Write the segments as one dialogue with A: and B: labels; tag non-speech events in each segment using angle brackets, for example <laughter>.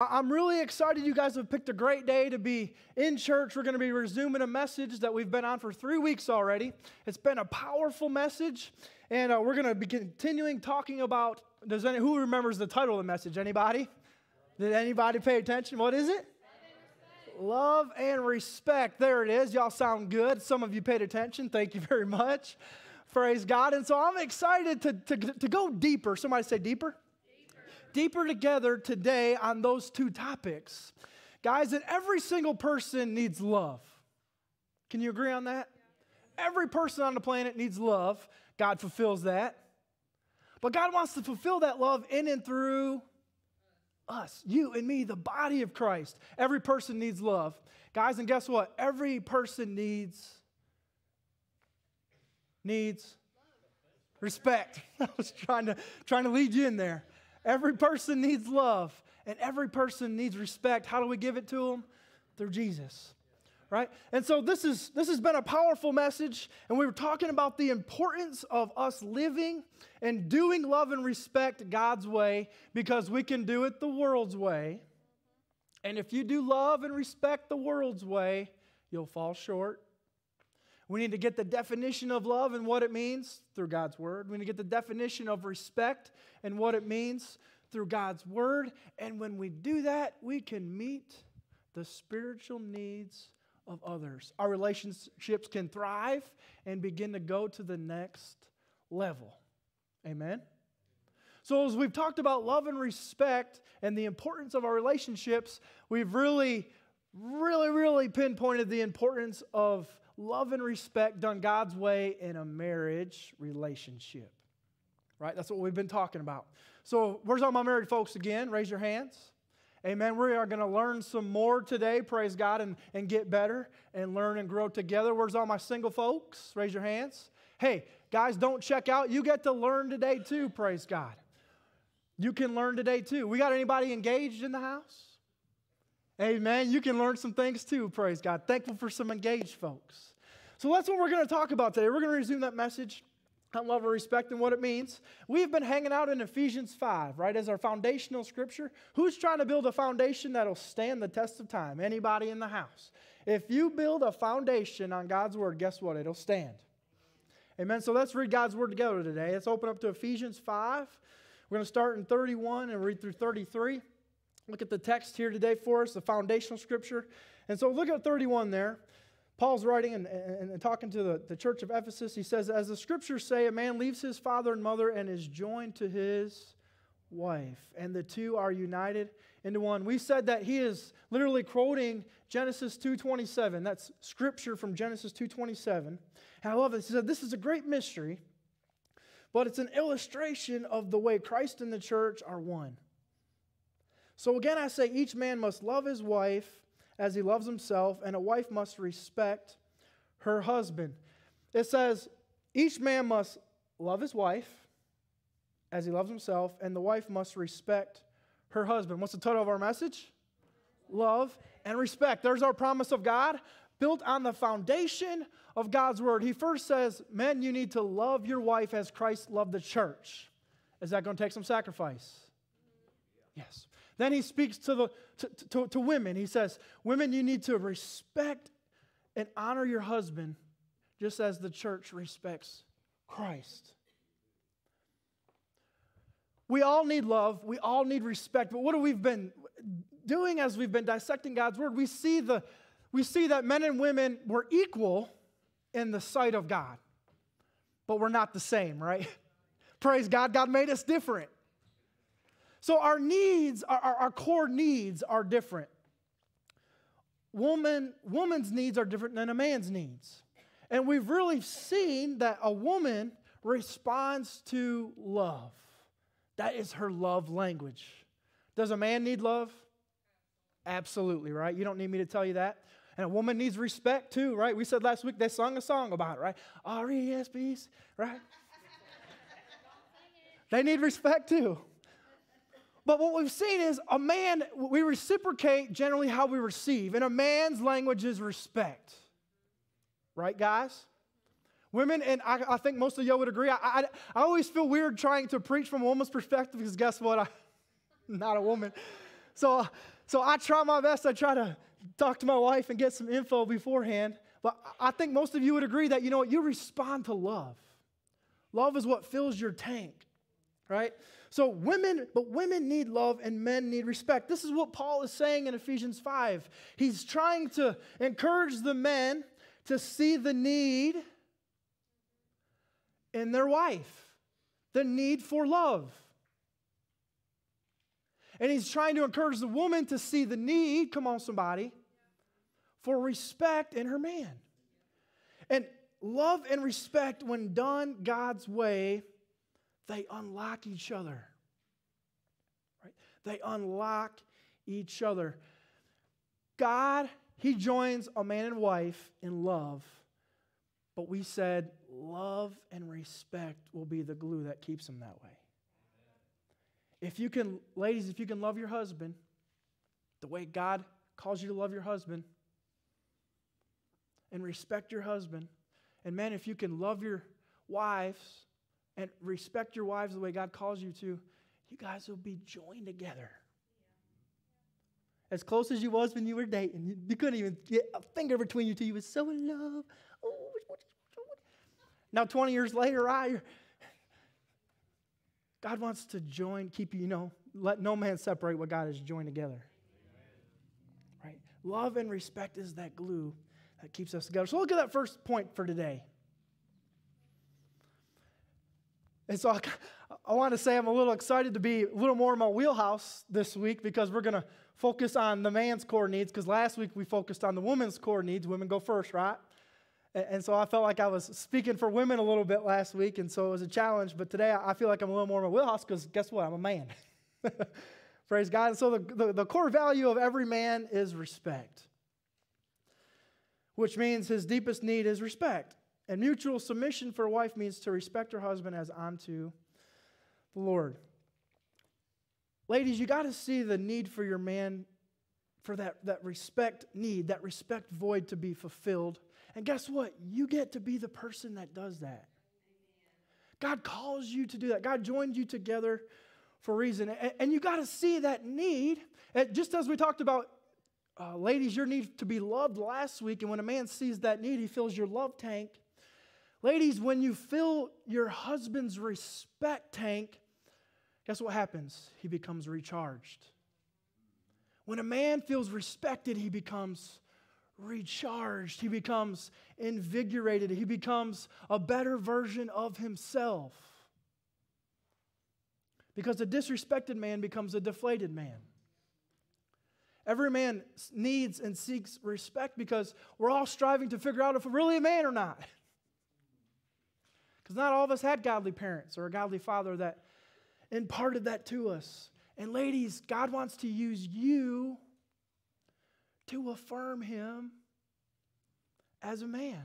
A: I'm really excited. You guys have picked a great day to be in church. We're going to be resuming a message that we've been on for three weeks already. It's been a powerful message, and uh, we're going to be continuing talking about. Does any, who remembers the title of the message? Anybody? Did anybody pay attention? What is it? Love and respect. There it is. Y'all sound good. Some of you paid attention. Thank you very much. Praise God. And so I'm excited to, to, to go deeper. Somebody say deeper deeper together today on those two topics. Guys, that every single person needs love. Can you agree on that? Every person on the planet needs love. God fulfills that. But God wants to fulfill that love in and through us, you and me, the body of Christ. Every person needs love. Guys, and guess what? Every person needs needs respect. <laughs> I was trying to trying to lead you in there. Every person needs love and every person needs respect. How do we give it to them? Through Jesus. Right? And so this is this has been a powerful message and we were talking about the importance of us living and doing love and respect God's way because we can do it the world's way. And if you do love and respect the world's way, you'll fall short. We need to get the definition of love and what it means through God's word. We need to get the definition of respect and what it means through God's word. And when we do that, we can meet the spiritual needs of others. Our relationships can thrive and begin to go to the next level. Amen. So, as we've talked about love and respect and the importance of our relationships, we've really, really, really pinpointed the importance of love and respect done God's way in a marriage relationship. Right? That's what we've been talking about. So, where's all my married folks again? Raise your hands. Amen. We are going to learn some more today, praise God, and, and get better and learn and grow together. Where's all my single folks? Raise your hands. Hey, guys, don't check out. You get to learn today too, praise God. You can learn today too. We got anybody engaged in the house? Amen. You can learn some things too, praise God. Thankful for some engaged folks. So that's what we're going to talk about today. We're going to resume that message on love and respect and what it means. We've been hanging out in Ephesians 5, right, as our foundational scripture. Who's trying to build a foundation that'll stand the test of time? Anybody in the house? If you build a foundation on God's word, guess what? It'll stand. Amen. So let's read God's word together today. Let's open up to Ephesians 5. We're going to start in 31 and read through 33. Look at the text here today for us, the foundational scripture. And so look at 31 there. Paul's writing and, and, and, talking to the, the church of Ephesus. He says, As the scriptures say, a man leaves his father and mother and is joined to his wife, and the two are united into one. We said that he is literally quoting Genesis 2.27. That's scripture from Genesis 2.27. And I love this. He said, This is a great mystery, but it's an illustration of the way Christ and the church are one. So again, I say each man must love his wife as he loves himself, and a wife must respect her husband. It says each man must love his wife as he loves himself, and the wife must respect her husband. What's the title of our message? Love and respect. There's our promise of God built on the foundation of God's word. He first says, Men, you need to love your wife as Christ loved the church. Is that going to take some sacrifice? Yes. Then he speaks to, the, to, to, to women. He says, Women, you need to respect and honor your husband just as the church respects Christ. We all need love. We all need respect. But what have we been doing as we've been dissecting God's word? We see, the, we see that men and women were equal in the sight of God, but we're not the same, right? <laughs> Praise God. God made us different. So our needs, our, our, core needs are different. Woman, woman's needs are different than a man's needs. And we've really seen that a woman responds to love. That is her love language. Does a man need love? Absolutely, right? You don't need me to tell you that. And a woman needs respect too, right? We said last week they sung a song about it, right? R E S P, right? they need respect too. But what we've seen is a man, we reciprocate generally how we receive, and a man's language is respect. Right, guys? Women, and I, I think most of y'all would agree, I, I, I, always feel weird trying to preach from a woman's perspective because guess what? I'm <laughs> not a woman. so, so I try my best. I try to talk to my wife and get some info beforehand. But I think most of you would agree that, you know what, you respond to love. Love is what fills your tank, right? So women, but women need love and men need respect. This is what Paul is saying in Ephesians 5. He's trying to encourage the men to see the need in their wife, the need for love. And he's trying to encourage the woman to see the need, come on, somebody, for respect in her man. And love and respect, when done God's way, they unlock each other. Right? They unlock each other. God, He joins a man and wife in love, but we said love and respect will be the glue that keeps them that way. If you can, ladies, if you can love your husband the way God calls you to love your husband and respect your husband, and man, if you can love your wives and respect your wives the way God calls you to, you guys will be joined together. As close as you was when you were dating, you, you couldn't even get a finger between you two. You was so in love. Oh, now, 20 years later, I, God wants to join, keep you, you know, let no man separate what God has joined together. Right? Love and respect is that glue that keeps us together. So look at that first point for today. And so I, I want to say I'm a little excited to be a little more in my wheelhouse this week because we're going to focus on the man's core needs because last week we focused on the woman's core needs. Women go first, right? And so I felt like I was speaking for women a little bit last week, and so it was a challenge. But today I feel like I'm a little more in my wheelhouse because guess what? I'm a man. <laughs> Praise God. And so the, the, the core value of every man is respect, which means his deepest need is respect. And mutual submission for a wife means to respect her husband as unto the Lord. Ladies, you got to see the need for your man, for that, that respect need, that respect void to be fulfilled and guess what? You get to be the person that does that. God calls you to do that. God joined you together for a reason. And, you got to see that need. just as we talked about, uh, ladies, your need to be loved last week. And when a man sees that need, he fills your love tank. Ladies, when you fill your husband's respect tank, guess what happens? He becomes recharged. When a man feels respected, he becomes recharged. He becomes invigorated. He becomes a better version of himself. Because a disrespected man becomes a deflated man. Every man needs and seeks respect because we're all striving to figure out if we're really a man or not. <laughs> Because not all of us had godly parents or a godly father that imparted that to us. And ladies, God wants to use you to affirm him as a man.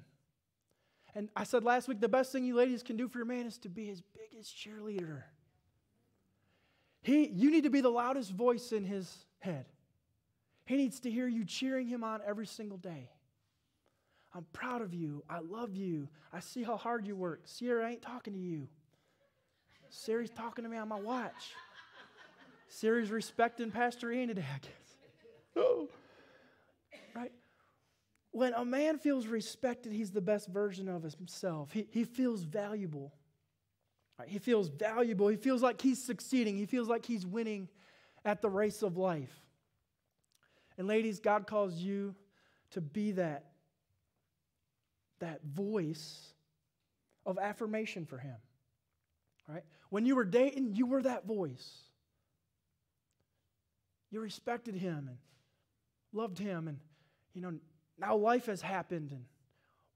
A: And I said last week the best thing you ladies can do for your man is to be his biggest cheerleader. He, you need to be the loudest voice in his head. He needs to hear you cheering him on every single day. I'm proud of you. I love you. I see how hard you work. Sierra ain't talking to you. Siri's talking to me on my watch. Siri's respecting Pastor Ian today, I guess. Oh <gasps> right? When a man feels respected, he's the best version of himself. He, he feels valuable. Right? He feels valuable. He feels like he's succeeding. He feels like he's winning at the race of life. And ladies, God calls you to be that, that voice of affirmation for him. Right? When you were dating, you were that voice. You respected him and loved him and you know, now life has happened and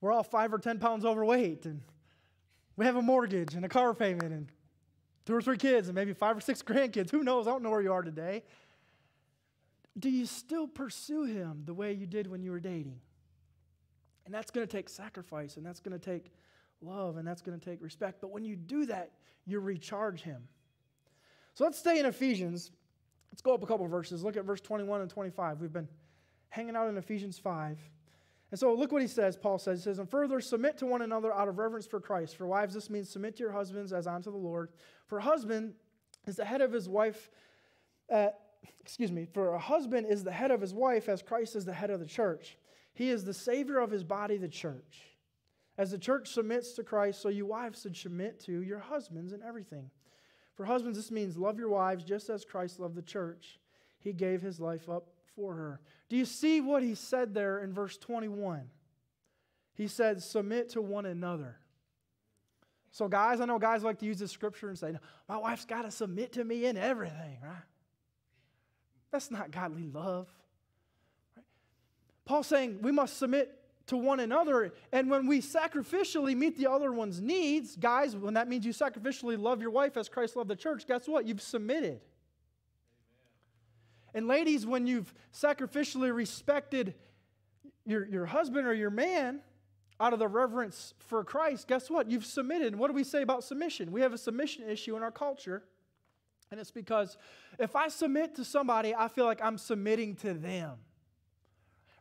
A: we're all five or 10 pounds overweight and we have a mortgage and a car payment and two or three kids and maybe five or six <laughs> grandkids. Who knows? I don't know where you are today. Do you still pursue him the way you did when you were dating? And that's going to take sacrifice and that's going to take love and that's going to take respect. But when you do that, you recharge him. So let's stay in Ephesians. Let's go up a couple verses. Look at verse 21 and 25. We've been hanging out in Ephesians 5. And so look what he says, Paul says. He says, And further, submit to one another out of reverence for Christ. For wives, this means submit to your husbands as unto the Lord. For husband is the head of his wife, uh, excuse me, for a husband is the head of his wife as Christ is the head of the church. He is the Savior of his body, the church. As the church submits to Christ, so you wives should submit to your husbands in everything. For husbands, this means love your wives just as Christ loved the church. He gave his life up for her. Do you see what he said there in verse 21? He said, Submit to one another. So, guys, I know guys like to use this scripture and say, My wife's got to submit to me in everything, right? That's not godly love. Paul's saying we must submit to one another. And when we sacrificially meet the other one's needs, guys, when that means you sacrificially love your wife as Christ loved the church, guess what? You've submitted. Amen. And ladies, when you've sacrificially respected your, your husband or your man out of the reverence for Christ, guess what? You've submitted. And what do we say about submission? We have a submission issue in our culture. And it's because if I submit to somebody, I feel like I'm submitting to them.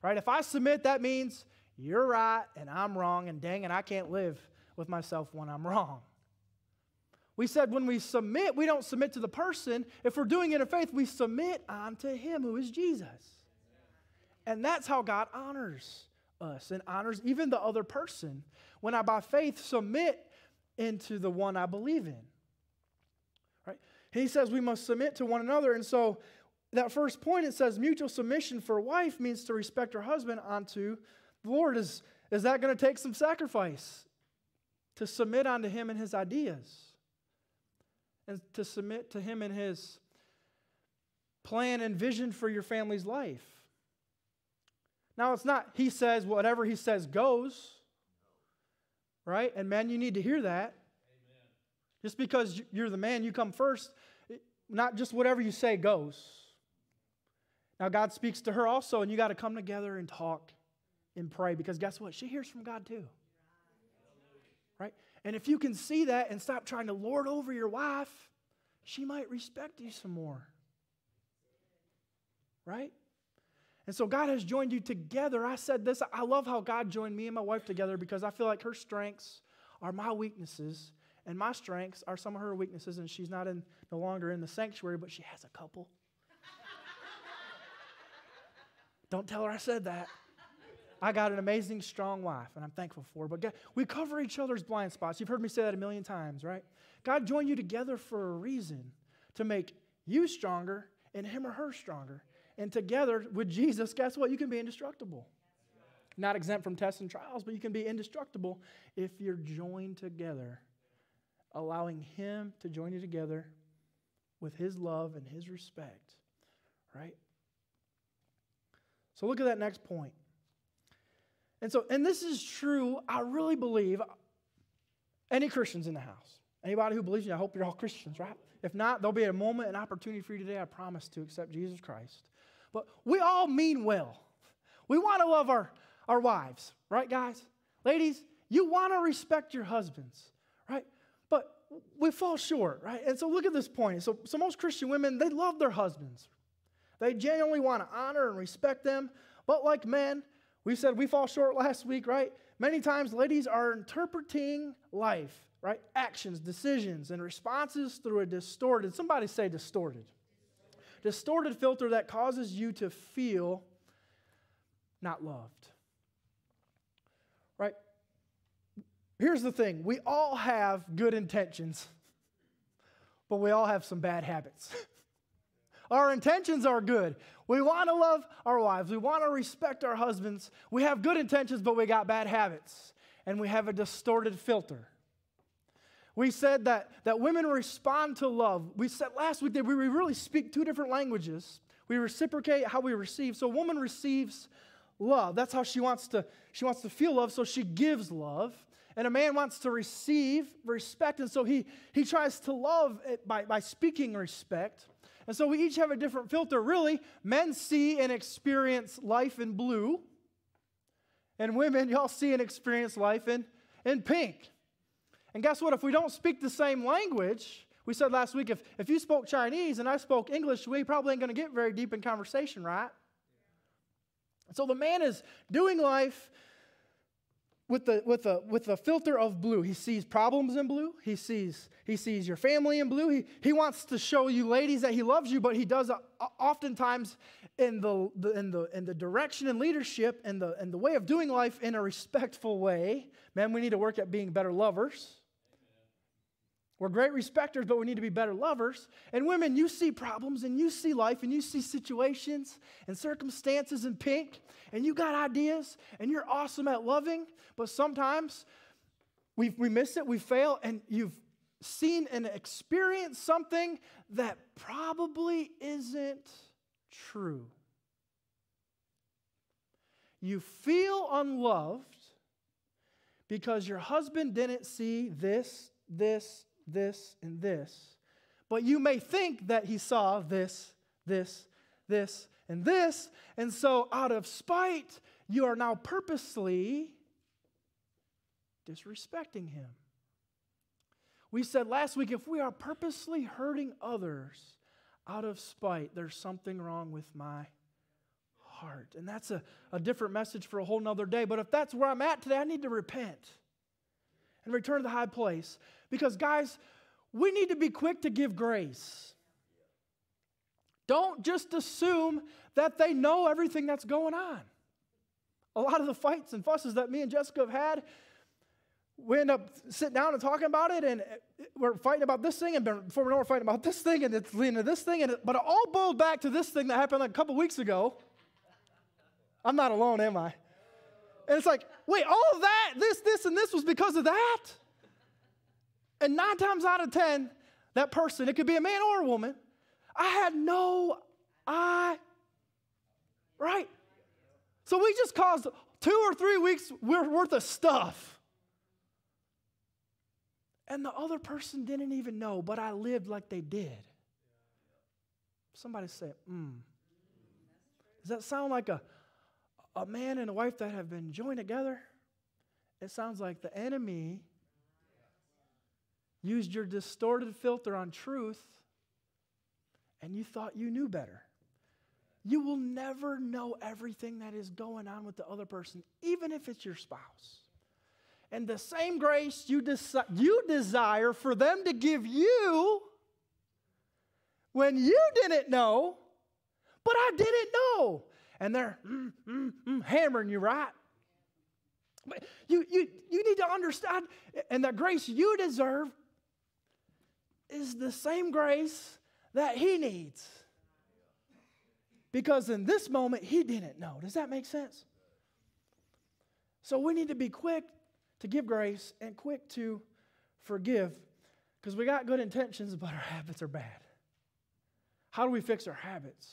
A: Right? If I submit, that means you're right and I'm wrong, and dang it, I can't live with myself when I'm wrong. We said when we submit, we don't submit to the person. If we're doing it in faith, we submit unto Him who is Jesus. And that's how God honors us and honors even the other person when I, by faith, submit into the one I believe in. Right? He says we must submit to one another. And so, that first point, it says mutual submission for a wife means to respect her husband unto the Lord, is, is that going to take some sacrifice to submit unto Him and His ideas? And to submit to Him and His plan and vision for your family's life? Now, it's not, He says, whatever He says goes, right? And men, you need to hear that. Amen. Just because you're the man, you come first, not just whatever you say goes. Now, God speaks to her also, and you got to come together and talk and pray because guess what? She hears from God too. Right? And if you can see that and stop trying to lord over your wife, she might respect you some more. Right? And so God has joined you together. I said this, I love how God joined me and my wife together because I feel like her strengths are my weaknesses and my strengths are some of her weaknesses and she's not in no longer in the sanctuary, but she has a couple. Don't tell her I said that. I got an amazing, strong wife, and I'm thankful for her. But God, we cover each other's blind spots. You've heard me say that a million times, right? God joined you together for a reason to make you stronger and him or her stronger. And together with Jesus, guess what? You can be indestructible. Not exempt from tests and trials, but you can be indestructible if you're joined together, allowing Him to join you together with His love and His respect, right? So look at that next point. And so, and this is true, I really believe, any Christians in the house. Anybody who believes me, I hope you're all Christians, right? If not, there'll be a moment, an opportunity for you today, I promise, to accept Jesus Christ. But we all mean well. We want to love our, our wives, right, guys? Ladies, you want to respect your husbands, right? But we fall short, right? And so look at this point. So, so most Christian women, they love their husbands. They genuinely want to honor and respect them. But like men, we said we fall short last week, right? Many times, ladies are interpreting life, right? Actions, decisions, and responses through a distorted, somebody say distorted. Distorted filter that causes you to feel not loved. Right? Here's the thing we all have good intentions, but we all have some bad habits. <laughs> Our intentions are good. We want to love our wives. We want to respect our husbands. We have good intentions, but we got bad habits. And we have a distorted filter. We said that, that women respond to love. We said last week that we really speak two different languages. We reciprocate how we receive. So a woman receives love. That's how she wants to, she wants to feel love, so she gives love. And a man wants to receive respect, and so he, he tries to love by, by speaking respect. And so we each have a different filter. Really, men see and experience life in blue, and women, <laughs> y'all see and experience life in, in pink. And guess what? If we don't speak the same language, we said last week if, if you spoke Chinese and I spoke English, we probably ain't going to get very deep in conversation, right? So the man is doing life with the with a with a filter of blue. He sees problems in blue. He sees he sees your family in blue. He he wants to show you ladies that he loves you, but he does uh, oftentimes in the, the in the in the direction and leadership and the and the way of doing life in a respectful way. Man, we need to work at being better lovers. We're great respecters, but we need to be better lovers. And women, you see problems and you see life and you see situations and circumstances in pink and you got ideas and you're awesome at loving, but sometimes we, we miss it, we fail, and you've seen and experienced something that probably isn't true. You feel unloved because your husband didn't see this, this, this, and this. But you may think that he saw this, this, this, and this. And so, out of spite, you are now purposely disrespecting him. We said last week if we are purposely hurting others out of spite, there's something wrong with my heart. And that's a, a different message for a whole nother day. But if that's where I'm at today, I need to repent and return to the high place. Because, guys, we need to be quick to give grace. Don't just assume that they know everything that's going on. A lot of the fights and fusses that me and Jessica have had, we end up sitting down and talking about it, and we're fighting about this thing, and before we know, we're fighting about this thing, and it's leading to this thing, and it, but it all boiled back to this thing that happened like a couple weeks ago. I'm not alone, am I? And it's like, wait, all of that, this, this, and this was because of that? And nine times out of ten, that person, it could be a man or a woman, I had no I right. So we just caused two or three weeks worth of stuff. And the other person didn't even know, but I lived like they did. Somebody say, mm. Does that sound like a, a man and a wife that have been joined together? It sounds like the enemy used your distorted filter on truth and you thought you knew better. You will never know everything that is going on with the other person, even if it's your spouse. And the same grace you, you desire for them to give you when you didn't know, but I didn't know. And they're mm, mm, mm, hammering you, right? But you, you, you need to understand, and the grace you deserve is the same grace that he needs. Because in this moment, he didn't know. Does that make sense? So we need to be quick to give grace and quick to forgive because we got good intentions, but our habits are bad. How do we fix our habits?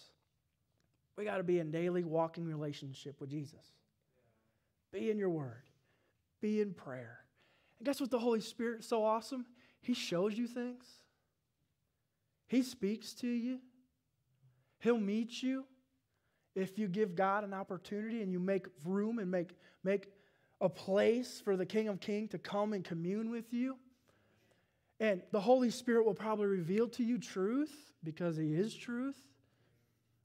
A: We got to be in daily walking relationship with Jesus. Be in your word, be in prayer. And guess what the Holy Spirit is so awesome? He shows you things. He speaks to you. He'll meet you if you give God an opportunity and you make room and make, make a place for the King of Kings to come and commune with you. And the Holy Spirit will probably reveal to you truth because He is truth.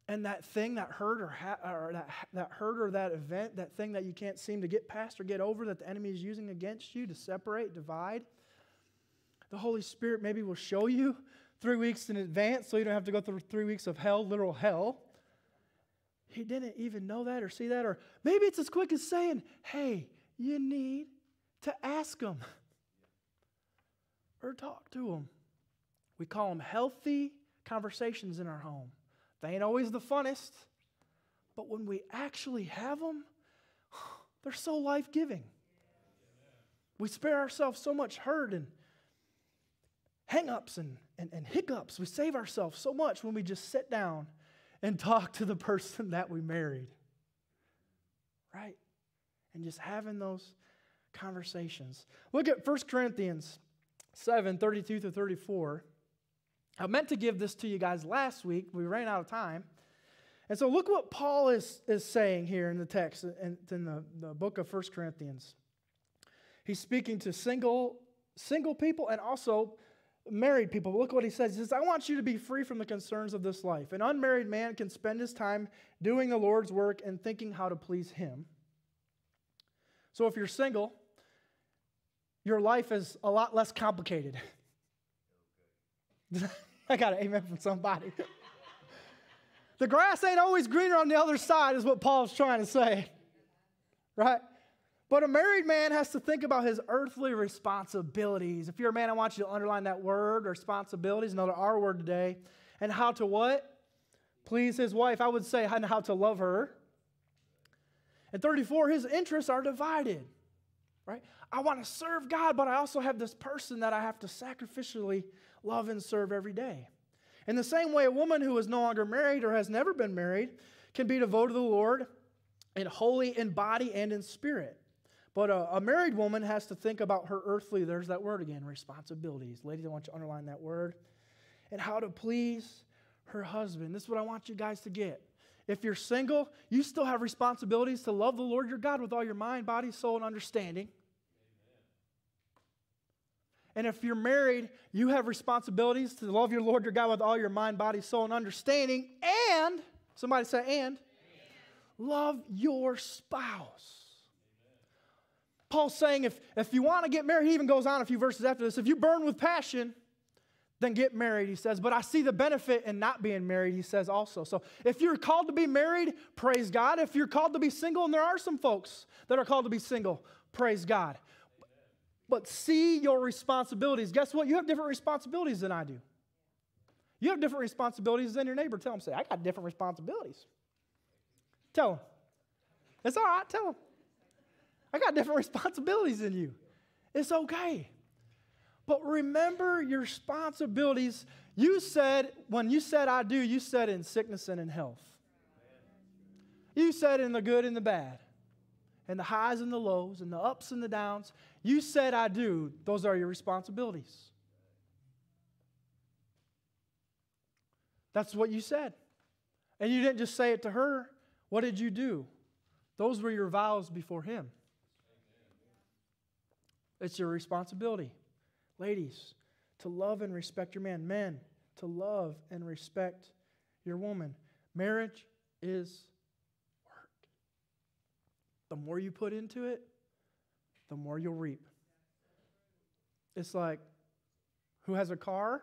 A: And that thing that hurt or, ha- or that, that hurt or that event, that thing that you can't seem to get past or get over that the enemy is using against you to separate, divide, the Holy Spirit maybe will show you three weeks in advance so you don't have to go through three weeks of hell, literal hell. He didn't even know that or see that. Or maybe it's as quick as saying, hey, you need to ask them or talk to them. We call them healthy conversations in our home. They ain't always the funnest, but when we actually have them, <sighs> they're so life giving. We spare ourselves so much hurt and hangups and, and, and hiccups. We save ourselves so much when we just sit down and talk to the person <laughs> that we married. Right? And just having those conversations. Look at 1 Corinthians 7 32 to 34. I meant to give this to you guys last week. We ran out of time. And so look what Paul is, is saying here in the text, in, in the, the book of 1 Corinthians. He's speaking to single, single people and also married people. Look what he says. He says, I want you to be free from the concerns of this life. An unmarried man can spend his time doing the Lord's work and thinking how to please him. So if you're single, your life is a lot less complicated. <laughs> I got an amen from somebody. <laughs> the grass ain't always greener on the other side, is what Paul's trying to say. Right? But a married man has to think about his earthly responsibilities. If you're a man, I want you to underline that word, responsibilities, another R word today. And how to what? Please his wife. I would say how to love her. And 34, his interests are divided. Right? I want to serve God, but I also have this person that I have to sacrificially love and serve every day. In the same way, a woman who is no longer married or has never been married can be devoted to the Lord in holy in body and in spirit. But a, a, married woman has to think about her earthly, there's that word again, responsibilities. Ladies, I want you to underline that word. And how to please her husband. This is what I want you guys to get. If you're single, you still have responsibilities to love the Lord your God with all your mind, body, soul, and understanding. And if you're married, you have responsibilities to love your Lord your God with all your mind, body, soul, and understanding. And, somebody say, and, and. love your spouse. Paul's saying if, if you want to get married, he even goes on a few verses after this. If you burn with passion, then get married, he says. But I see the benefit in not being married, he says also. So if you're called to be married, praise God. If you're called to be single, and there are some folks that are called to be single, praise God. But see your responsibilities. Guess what? You have different responsibilities than I do. You have different responsibilities than your neighbor. Tell them, say, I got different responsibilities. Tell them. It's all right, tell them. I got different <laughs> responsibilities than you. It's okay. But remember your responsibilities. You said, when you said I do, you said in sickness and in health. You said in the good and the bad, and the highs and the lows, and the ups and the downs. You said I do. Those are your responsibilities. That's what you said. And you didn't just say it to her. What did you do? Those were your vows before Him. It's your responsibility. Ladies, to love and respect your man. Men, to love and respect your woman. Marriage is work. The more you put into it, the more you'll reap. It's like who has a car?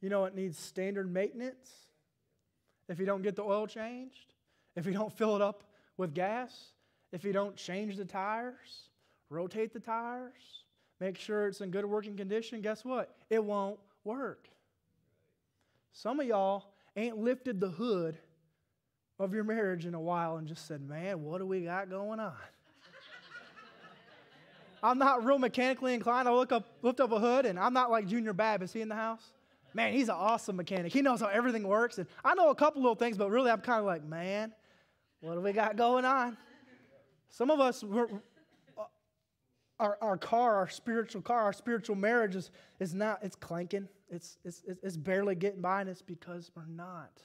A: You know, it needs standard maintenance. If you don't get the oil changed, if you don't fill it up with gas, if you don't change the tires, rotate the tires, make sure it's in good working condition, guess what? It won't work. Some of y'all ain't lifted the hood of your marriage in a while and just said, man, what do we got going on? <laughs> I'm not real mechanically inclined. I look up, lift up a hood, and I'm not like Junior Bab. Is he in the house? Man, he's an awesome mechanic. He knows how everything works. And I know a couple little things, but really I'm kind of like, man, what do we got going on? Some of us, we're, our, our car, our spiritual car, our spiritual marriage is, is not, it's clanking. It's, it's, it's barely getting by, and it's because we're not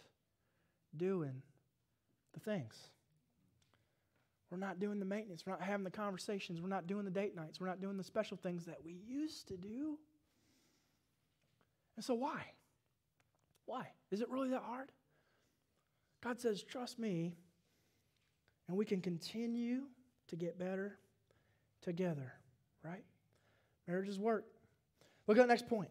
A: doing the things. We're not doing the maintenance. We're not having the conversations. We're not doing the date nights. We're not doing the special things that we used to do. And so, why? Why? Is it really that hard? God says, Trust me, and we can continue to get better together right? Marriages work. Look at the next point.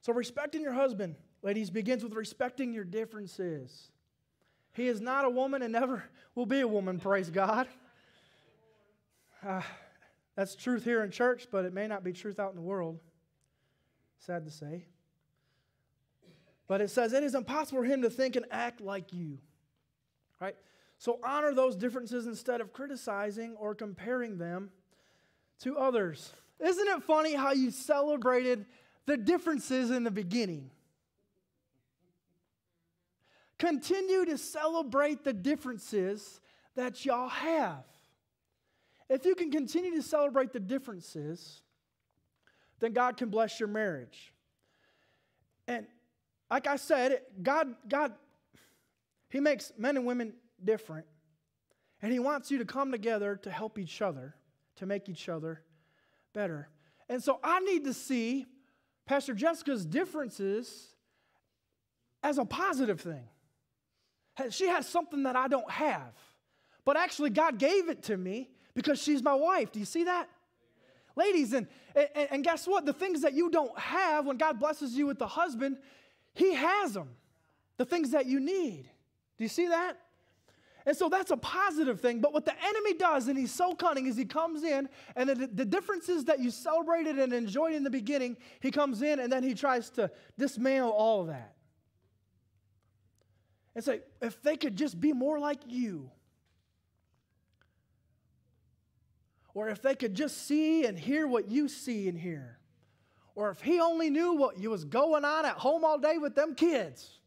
A: So, respecting your husband, ladies, begins with respecting your differences. He is not a woman and never <laughs> will be a woman, praise God. Uh, that's truth here in church, but it may not be truth out in the world. Sad to say. But it says it is impossible for him to think and act like you. Right? So honor those differences instead of criticizing or comparing them to others. Isn't it funny how you celebrated the differences in the beginning? Continue to celebrate the differences that y'all have. If you can continue to celebrate the differences, then God can bless your marriage. And like I said, God, God, He makes men and women different. And He wants you to come together to help each other, to make each other better. And so I need to see Pastor Jessica's differences as a positive thing. She has something that I don't have. but actually, God gave it to me because she's my wife. Do you see that? Ladies, and, and, and guess what? The things that you don't have, when God blesses you with the husband, He has them. The things that you need. Do you see that? And so that's a positive thing. But what the enemy does, and he's so cunning, is he comes in, and the, the differences that you celebrated and enjoyed in the beginning, he comes in and then he tries to dismantle all of that. And say, if they could just be more like you, or if they could just see and hear what you see and hear, or if he only knew what was going on at home all day with them kids.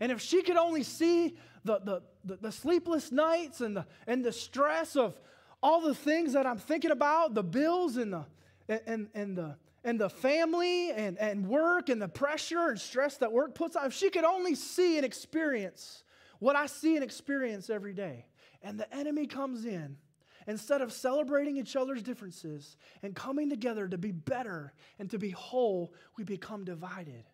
A: And if she could only see the, the, the, the, sleepless nights and the, and the stress of all the things that I'm thinking about, the bills and the, and, and the, and the family and, and work and the pressure and stress that work puts on, if she could only see and experience what I see and experience every day, and the enemy comes in, instead of celebrating each other's differences and coming together to be better and to be whole, we become divided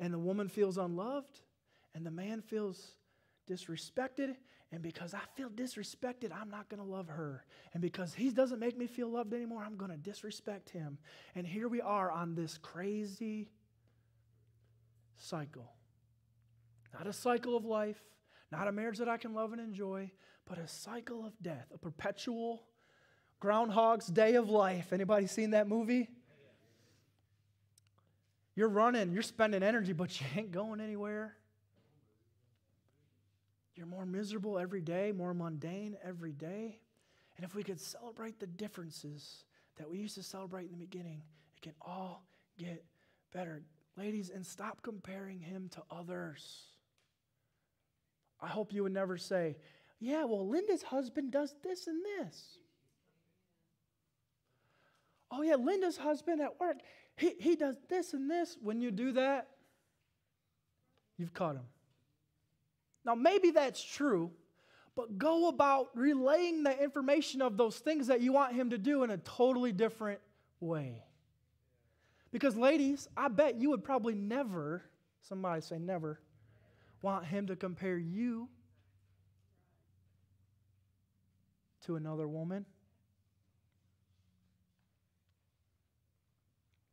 A: and the woman feels unloved, and the man feels disrespected. And because I feel disrespected, I'm not going to love her. And because he doesn't make me feel loved anymore, I'm going to disrespect him. And here we are on this crazy cycle. Not a cycle of life, not a marriage that I can love and enjoy, but a cycle of death, a perpetual Groundhog's Day of life. Anybody seen that movie? You're running, you're spending energy, but you ain't going anywhere. You're more miserable every day, more mundane every day. And if we could celebrate the differences that we used to celebrate in the beginning, it can all get better. Ladies, and stop comparing him to others. I hope you would never say, Yeah, well, Linda's husband does this and this. Oh, yeah, Linda's husband at work, he, he does this and this. When you do that, you've caught him. Now, maybe that's true, but go about relaying the information of those things that you want him to do in a totally different way. Because, ladies, I bet you would probably never, somebody say never, want him to compare you to another woman.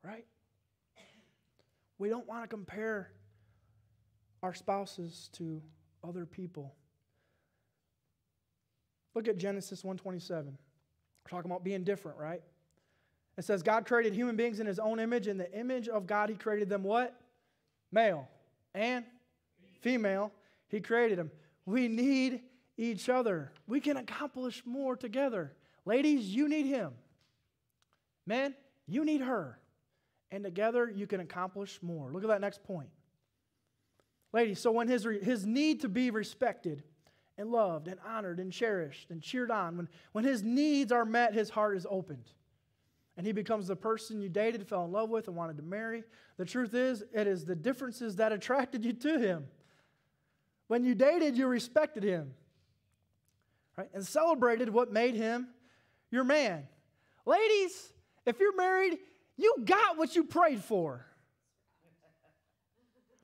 A: Right? We don't want to compare our spouses to other people. Look at Genesis 127. We're talking about being different, right? It says God created human beings in his own image. In the image of God, he created them what? Male and female. He created them. We need each other. We can accomplish more together. Ladies, you need him. Men, you need her and together you can accomplish more. Look at that next point. Ladies, so when his, his need to be respected and loved and honored and cherished and cheered on, when, when his needs are met, his heart is opened. And he becomes the person you dated, fell in love with, and wanted to marry. The truth is, it is the differences that attracted you to him. When you dated, you respected him right? and celebrated what made him your man. Ladies, if you're married, you got what you prayed for,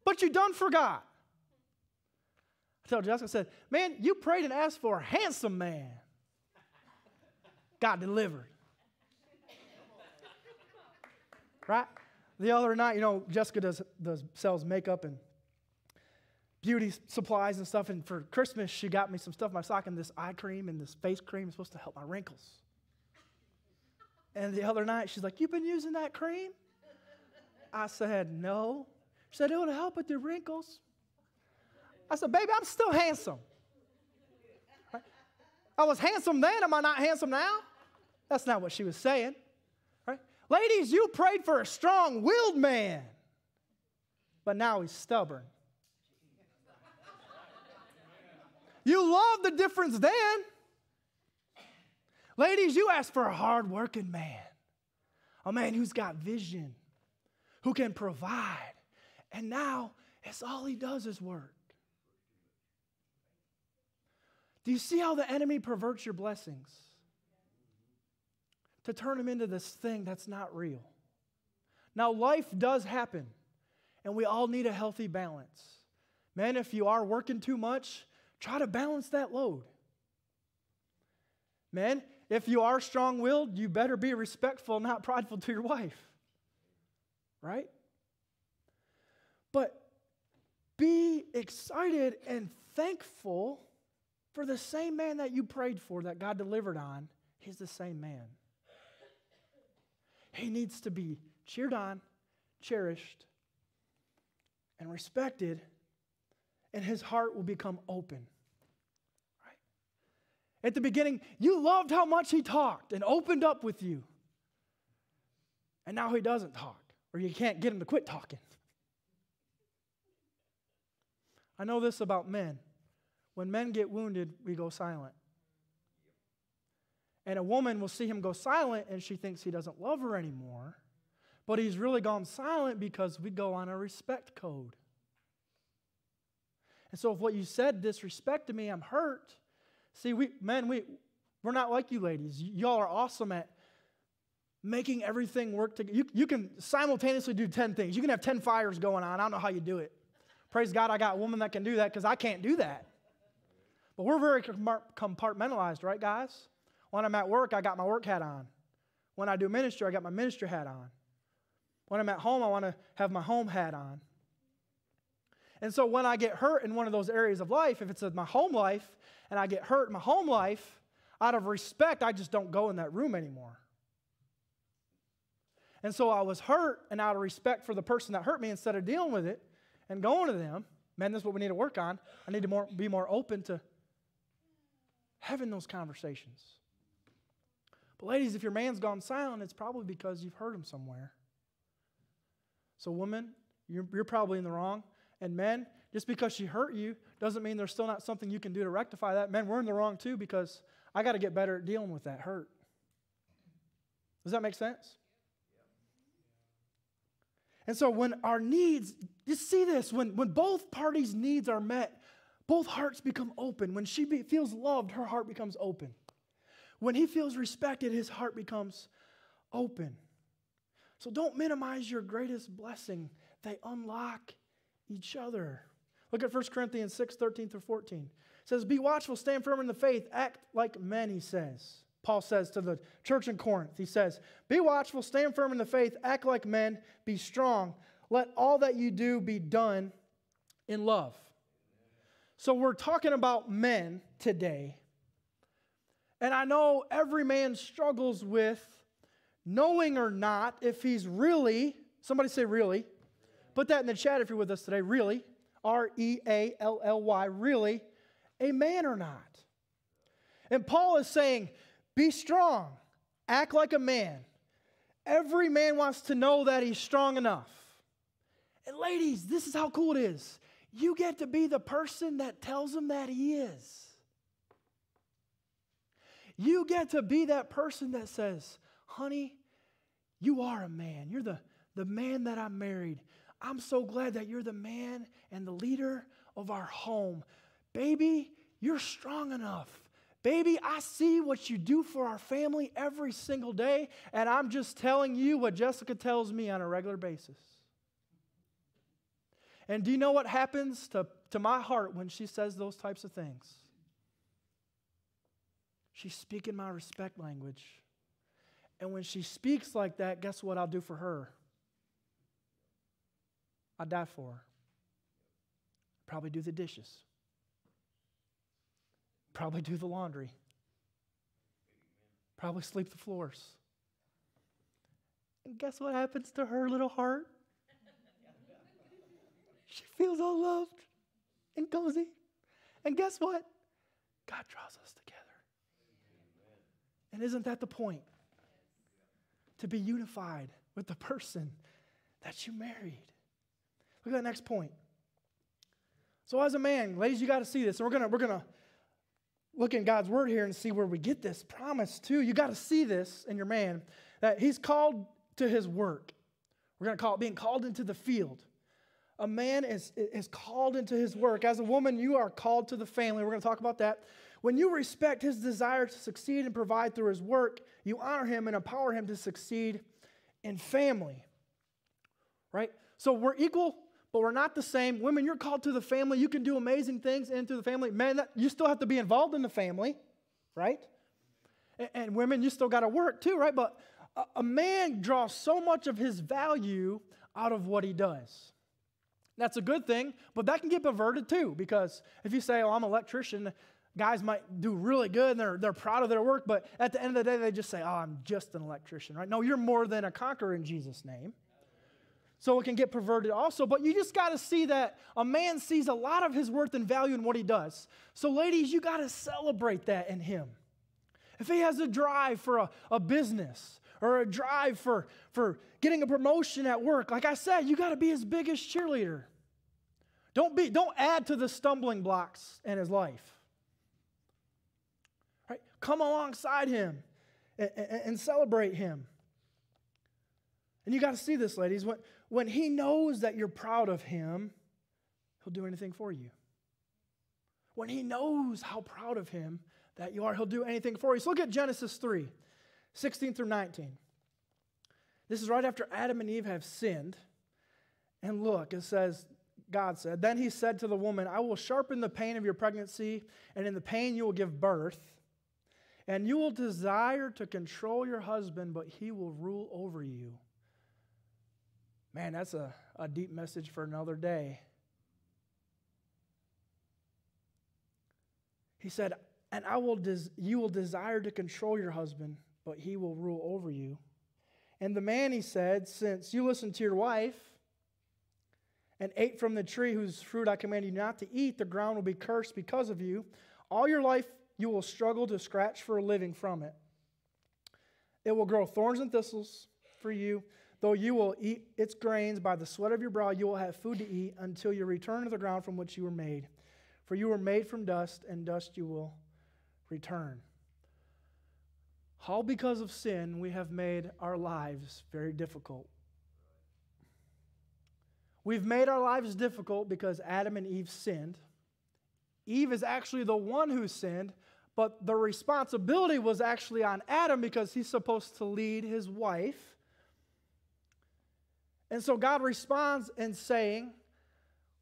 A: but you done forgot. I told Jessica, I said, Man, you prayed and asked for a handsome man. God delivered. Right? The other night, you know, Jessica does, does sells makeup and beauty supplies and stuff. And for Christmas, she got me some stuff my sock and this eye cream and this face cream is supposed to help my wrinkles. And the other night, she's like, You've been using that cream? I said, No. She said, It'll help with the wrinkles. I said, Baby, I'm still handsome. I was handsome then. Am I not handsome now? That's not what she was saying. Right? Ladies, you prayed for a strong willed man, but now he's stubborn. You love the difference then. Ladies, you ask for a hard-working man, a man who's got vision, who can provide. And now it's all he does is work. Do you see how the enemy perverts your blessings? To turn them into this thing that's not real. Now, life does happen, and we all need a healthy balance. Men, if you are working too much, try to balance that load. Men, if you are strong willed, you better be respectful, not prideful to your wife. Right? But be excited and thankful for the same man that you prayed for that God delivered on. He's the same man. He needs to be cheered on, cherished, and respected, and his heart will become open. At the beginning, you loved how much he talked and opened up with you. And now he doesn't talk, or you can't get him to quit talking. <laughs> I know this about men. When men get wounded, we go silent. And a woman will see him go silent and she thinks he doesn't love her anymore. But he's really gone silent because we go on a respect code. And so if what you said disrespected me, I'm hurt. See, we men, we we're not like you ladies. Y'all are awesome at making everything work together. You, you can simultaneously do 10 things. You can have 10 fires going on. I don't know how you do it. Praise God, I got a woman that can do that because I can't do that. But we're very compartmentalized, right, guys? When I'm at work, I got my work hat on. When I do ministry, I got my ministry hat on. When I'm at home, I want to have my home hat on. And so when I get hurt in one of those areas of life, if it's my home life and I get hurt in my home life, out of respect, I just don't go in that room anymore. And so I was hurt, and out of respect for the person that hurt me, instead of dealing with it and going to them, man, this is what we need to work on. I need to more, be more open to having those conversations. But, ladies, if your man's gone silent, it's probably because you've hurt him somewhere. So, woman, you're, you're probably in the wrong. And men, just because she hurt you doesn't mean there's still not something you can do to rectify that. Men, we're in the wrong too because I got to get better at dealing with that hurt. Does that make sense? And so when our needs, you see this, when, when both parties' needs are met, both hearts become open. When she be, feels loved, her heart becomes open. When he feels respected, his heart becomes open. So don't minimize your greatest blessing. They unlock each other. Look at 1 Corinthians 6 13 through 14. It says, Be watchful, stand firm in the faith, act like men, he says. Paul says to the church in Corinth, he says, Be watchful, stand firm in the faith, act like men, be strong. Let all that you do be done in love. So we're talking about men today. And I know every man struggles with knowing or not if he's really, somebody say really. Put that in the chat if you're with us today, really. R E A L L Y, really, a man or not. And Paul is saying, be strong, act like a man. Every man wants to know that he's strong enough. And ladies, this is how cool it is. You get to be the person that tells him that he is. You get to be that person that says, honey, you are a man. You're the, the man that I married. I'm so glad that you're the man and the leader of our home. Baby, you're strong enough. Baby, I see what you do for our family every single day, and I'm just telling you what Jessica tells me on a regular basis. And do you know what happens to, to my heart when she says those types of things? She's speaking my respect language. And when she speaks like that, guess what I'll do for her? I die for. Probably do the dishes. Probably do the laundry. Probably sleep the floors. And guess what happens to her little heart? she feels all loved and cozy. And guess what? God draws us together. And isn't that the point? To be unified with the person that you married. Look at that next point. So, as a man, ladies, you got to see this. And we're going we're going to look in God's word here and see where we get this promise, too. You got to see this in your man that he's called to his work. We're going to call it being called into the field. A man is, is called into his work. As a woman, you are called to the family. We're going to talk about that. When you respect his desire to succeed and provide through his work, you honor him and empower him to succeed in family. Right? So we're equal but we're not the same. Women, you're called to the family. You can do amazing things into the family. Men, you still have to be involved in the family, right? And, and women, you still got to work too, right? But a, a man draws so much of his value out of what he does. That's a good thing, but that can get perverted too, because if you say, oh, I'm an electrician, guys might do really good and they're, they're proud of their work, but at the end of the day, they just say, oh, I'm just an electrician, right? No, you're more than a conqueror in Jesus' name. So it can get perverted also, but you just got to see that a man sees a lot of his worth and value in what he does. So, ladies, you got to celebrate that in him. If he has a drive for a, a business or a drive for, for getting a promotion at work, like I said, you got to be his biggest cheerleader. Don't, be, don't add to the stumbling blocks in his life. Right? Come alongside him and, and, and celebrate him. And you got to see this, ladies. When, when he knows that you're proud of him, he'll do anything for you. When he knows how proud of him that you are, he'll do anything for you. So look at Genesis 3 16 through 19. This is right after Adam and Eve have sinned. And look, it says, God said, Then he said to the woman, I will sharpen the pain of your pregnancy, and in the pain you will give birth. And you will desire to control your husband, but he will rule over you. Man, that's a, a deep message for another day. He said, And I will des- you will desire to control your husband, but he will rule over you. And the man, he said, Since you listened to your wife and ate from the tree whose fruit I commanded you not to eat, the ground will be cursed because of you. All your life you will struggle to scratch for a living from it. It will grow thorns and thistles for you Though you will eat its grains by the sweat of your brow, you will have food to eat until you return to the ground from which you were made. For you were made from dust, and dust you will return. All because of sin, we have made our lives very difficult. We've made our lives difficult because Adam and Eve sinned. Eve is actually the one who sinned, but the responsibility was actually on Adam because he's supposed to lead his wife and so God responds in saying,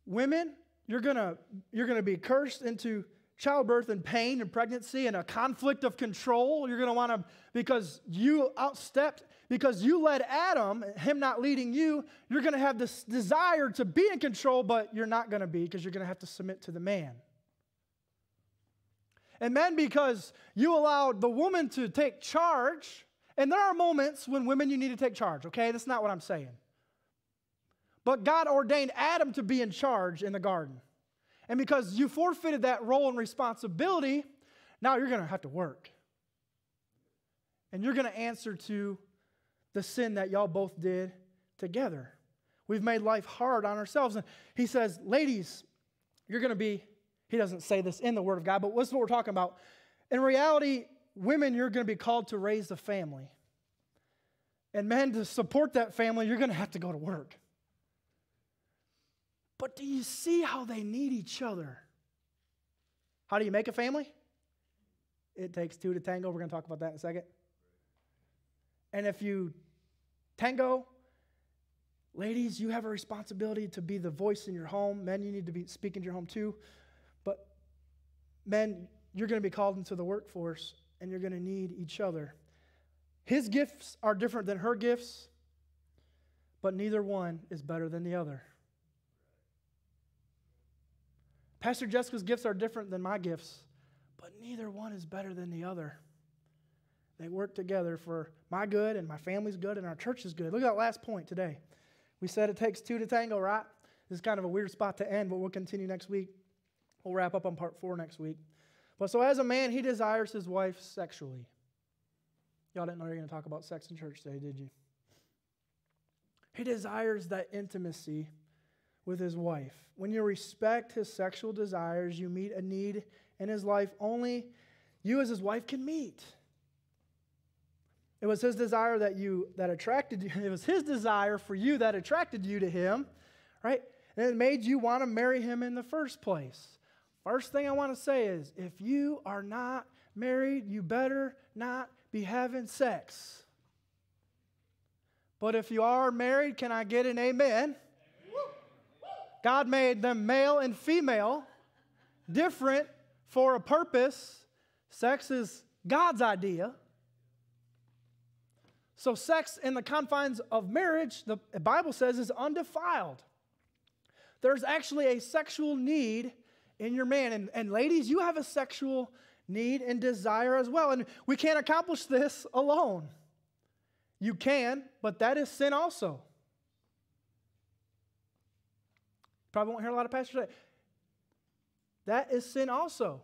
A: Women, you're gonna, you're gonna be cursed into childbirth and pain and pregnancy and a conflict of control. You're gonna wanna, because you outstepped, because you led Adam, him not leading you, you're gonna have this desire to be in control, but you're not gonna be because you're gonna have to submit to the man. And men, because you allowed the woman to take charge, and there are moments when women you need to take charge, okay? That's not what I'm saying. But God ordained Adam to be in charge in the garden. And because you forfeited that role and responsibility, now you're going to have to work. And you're going to answer to the sin that y'all both did together. We've made life hard on ourselves. And he says, ladies, you're going to be, he doesn't say this in the Word of God, but what's what we're talking about? In reality, women, you're going to be called to raise a family. And men, to support that family, you're going to have to go to work. But do you see how they need each other? How do you make a family? It takes two to tango. We're going to talk about that in a second. And if you tango, ladies, you have a responsibility to be the voice in your home. Men, you need to be speaking to your home too. But men, you're going to be called into the workforce and you're going to need each other. His gifts are different than her gifts, but neither one is better than the other. Pastor Jessica's gifts are different than my gifts, but neither one is better than the other. They work together for my good and my family's good and our church's good. Look at that last point today. We said it takes two to tango, right? This is kind of a weird spot to end, but we'll continue next week. We'll wrap up on part four next week. But so as a man, he desires his wife sexually. Y'all didn't know you were going to talk about sex in church today, did you? He desires that intimacy with his wife. When you respect his sexual desires, you meet a need in his life only you as his wife can meet. It was his desire that you that attracted you. <laughs> It was his desire for you that attracted you to him, right? And it made you want to marry him in the first place. First thing I want to say is if you are not married, you better not be having sex. But if you are married, can I get an amen? God made them male and female, different for a purpose. Sex is God's idea. So, sex in the confines of marriage, the Bible says, is undefiled. There's actually a sexual need in your man. And, and ladies, you have a sexual need and desire as well. And we can't accomplish this alone. You can, but that is sin also. Probably won't hear a lot of pastors say that is sin also.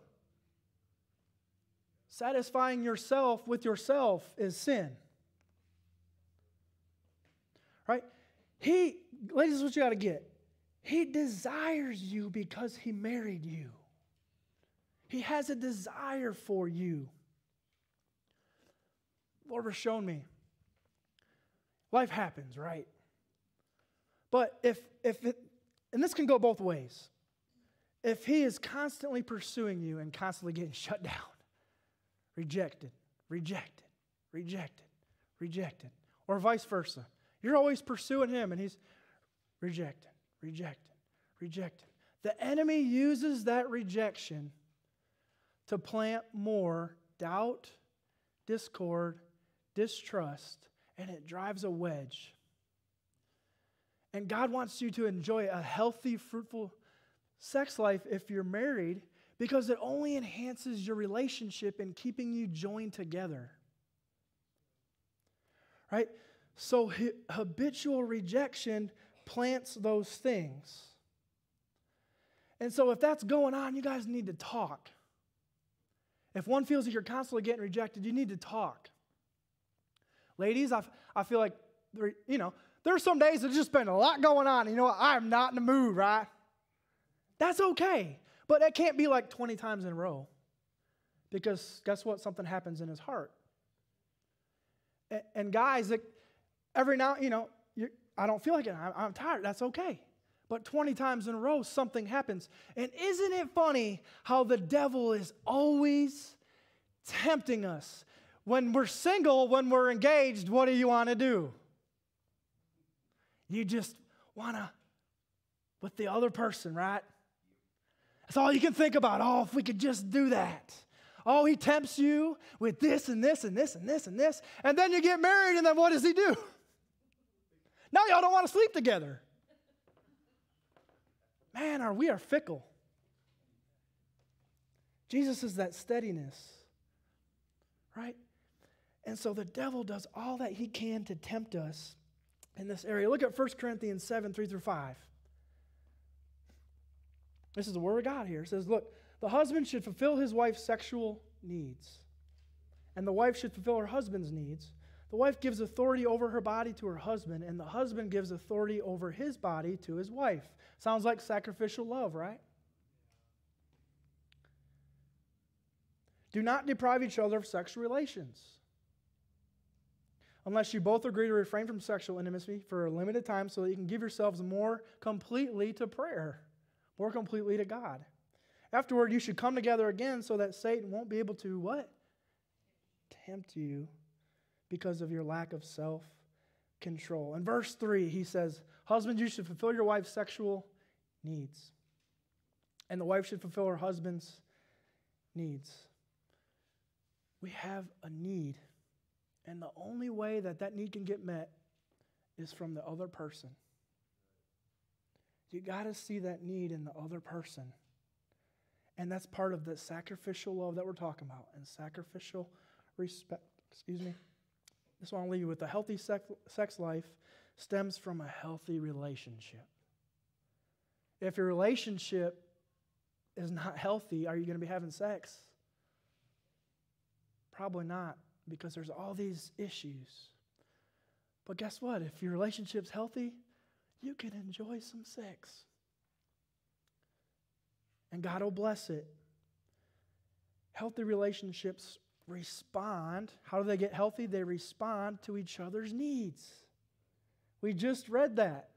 A: Satisfying yourself with yourself is sin. Right? He, ladies, what you got to get. He desires you because he married you. He has a desire for you. Lord has shown me. Life happens, right? But if if it and this can go both ways. If he is constantly pursuing you and constantly getting <laughs> shut down, rejected, rejected, rejected, rejected, or vice versa. You're always pursuing him and he's rejected, rejected, rejected. The enemy uses that rejection to plant more doubt, discord, distrust, and it drives a wedge. And God wants you to enjoy a healthy, fruitful sex life if you're married because it only enhances your relationship and keeping you joined together. Right? So habitual rejection plants those things. And so if that's going on, you guys need to talk. If one feels like you're constantly getting rejected, you need to talk. Ladies, I, I feel like, you know, there's some days there's just been a lot going on. You know what? I'm not in the mood, right? That's okay. But that can't be like 20 times in a row. Because guess what? Something happens in his heart. And, guys, every now, you know, I don't feel like it. I'm, I'm tired. That's okay. But 20 times in a row, something happens. And isn't it funny how the devil is always tempting us? When we're single, when we're engaged, what do you want to do? You just want to with the other person, right? That's all you can think about. Oh, if we could just do that. Oh, he tempts you with this and this and this and this and this. And then you get married, and then what does he do? Now y'all don't want to sleep together. Man, are we are fickle. Jesus is that steadiness, right? And so the devil does all that he can to tempt us in this area. Look at 1 Corinthians 7 3 through 5. This is the word of God here. It says, Look, the husband should fulfill his wife's sexual needs, and the wife should fulfill her husband's needs. The wife gives authority over her body to her husband, and the husband gives authority over his body to his wife. Sounds like sacrificial love, right? Do not deprive each other of sexual relations. Unless you both agree to refrain from sexual intimacy for a limited time so that you can give yourselves more completely to prayer, more completely to God. Afterward, you should come together again so that Satan won't be able to what? Tempt you because of your lack of self control. In verse 3, he says, Husbands, you should fulfill your wife's sexual needs, and the wife should fulfill her husband's needs. We have a need, and the only way that that need can get met is from the other person. You got to see that need in the other person. And that's part of the sacrificial love that we're talking about and sacrificial respect. Excuse me. This one I'll leave you with. A healthy sex life stems from a healthy relationship. If your relationship is not healthy, are you going to be having sex? Probably not, because there's all these issues. But guess what? If your relationship's healthy, you can enjoy some sex. And God will bless it. Healthy relationships respond. How do they get healthy? They respond to each other's needs. We just read that.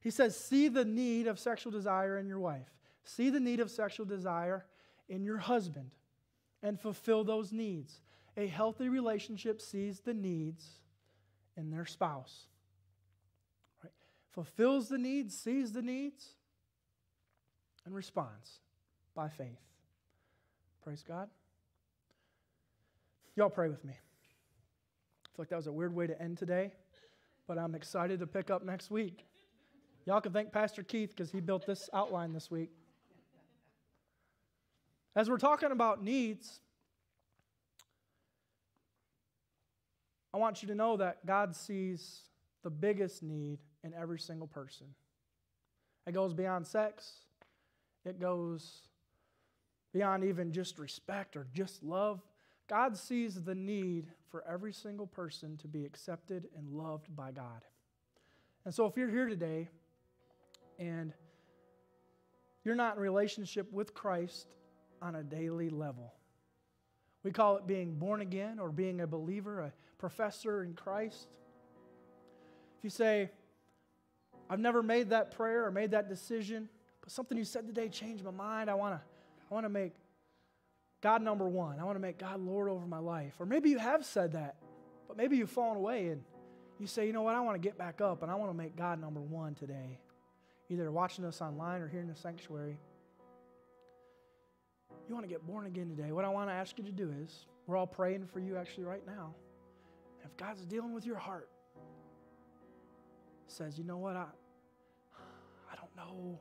A: He says, See the need of sexual desire in your wife, see the need of sexual desire in your husband, and fulfill those needs. A healthy relationship sees the needs in their spouse. Right? Fulfills the needs, sees the needs, and responds by faith. Praise God. Y'all pray with me. I feel like that was a weird way to end today, but I'm excited to pick up next week. Y'all can thank Pastor Keith because he built this outline this week. As we're talking about needs, I want you to know that God sees the biggest need in every single person. It goes beyond sex, it goes beyond even just respect or just love. God sees the need for every single person to be accepted and loved by God. And so if you're here today and you're not in relationship with Christ on a daily level, we call it being born again or being a believer, a professor in Christ. If you say, I've never made that prayer or made that decision, but something you said today changed my mind, I want to I want to make God number one. I want to make God Lord over my life. Or maybe you have said that, but maybe you've fallen away and you say, you know what, I want to get back up and I want to make God number one today. Either watching us online or here in the sanctuary. You want to get born again today. What I want to ask you to do is, we're all praying for you actually right now. If God's dealing with your heart, says, you know what, I, I don't know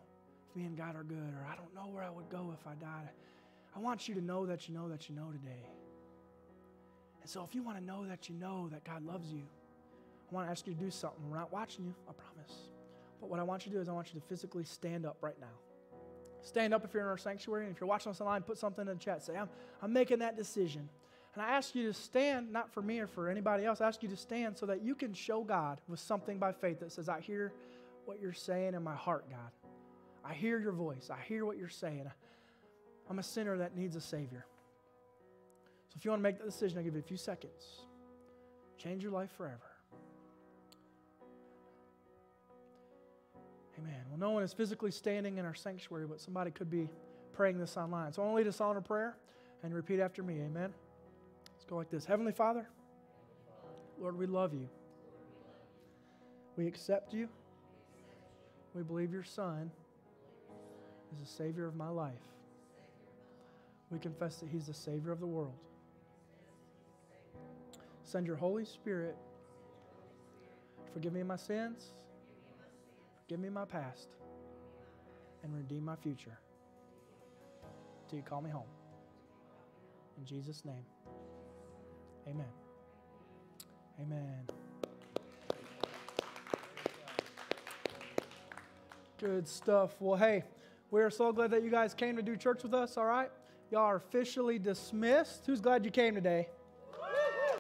A: if me and God are good, or I don't know where I would go if I died. I want you to know that you know that you know today. And so if you want to know that you know that God loves you, I want to ask you to do something. We're not watching you, I promise. But what I want you to do is I want you to physically stand up right now. Stand up if you're in our sanctuary. And if you're watching us online, put something in the chat. Say, I'm, I'm making that decision. And I ask you to stand, not for me or for anybody else, I ask you to stand so that you can show God with something by faith that says, I hear what you're saying in my heart, God. I hear your voice. I hear what you're saying. I'm a sinner that needs a Savior. So if you want to make that decision, I'll give you a few seconds. Change your life forever. Amen. Well, no one is physically standing in our sanctuary, but somebody could be praying this online. So I want to lead us on in prayer and repeat after me. Amen. Go like this Heavenly Father, Lord, we love you. We accept you. We believe your Son is the Savior of my life. We confess that He's the Savior of the world. Send your Holy Spirit. Forgive me my sins. Forgive me my past. And redeem my future. Till you call me home. In Jesus' name. Amen. Amen. Good stuff. Well, hey, we are so glad that you guys came to do church with us, all right? Y'all are officially dismissed. Who's glad you came today?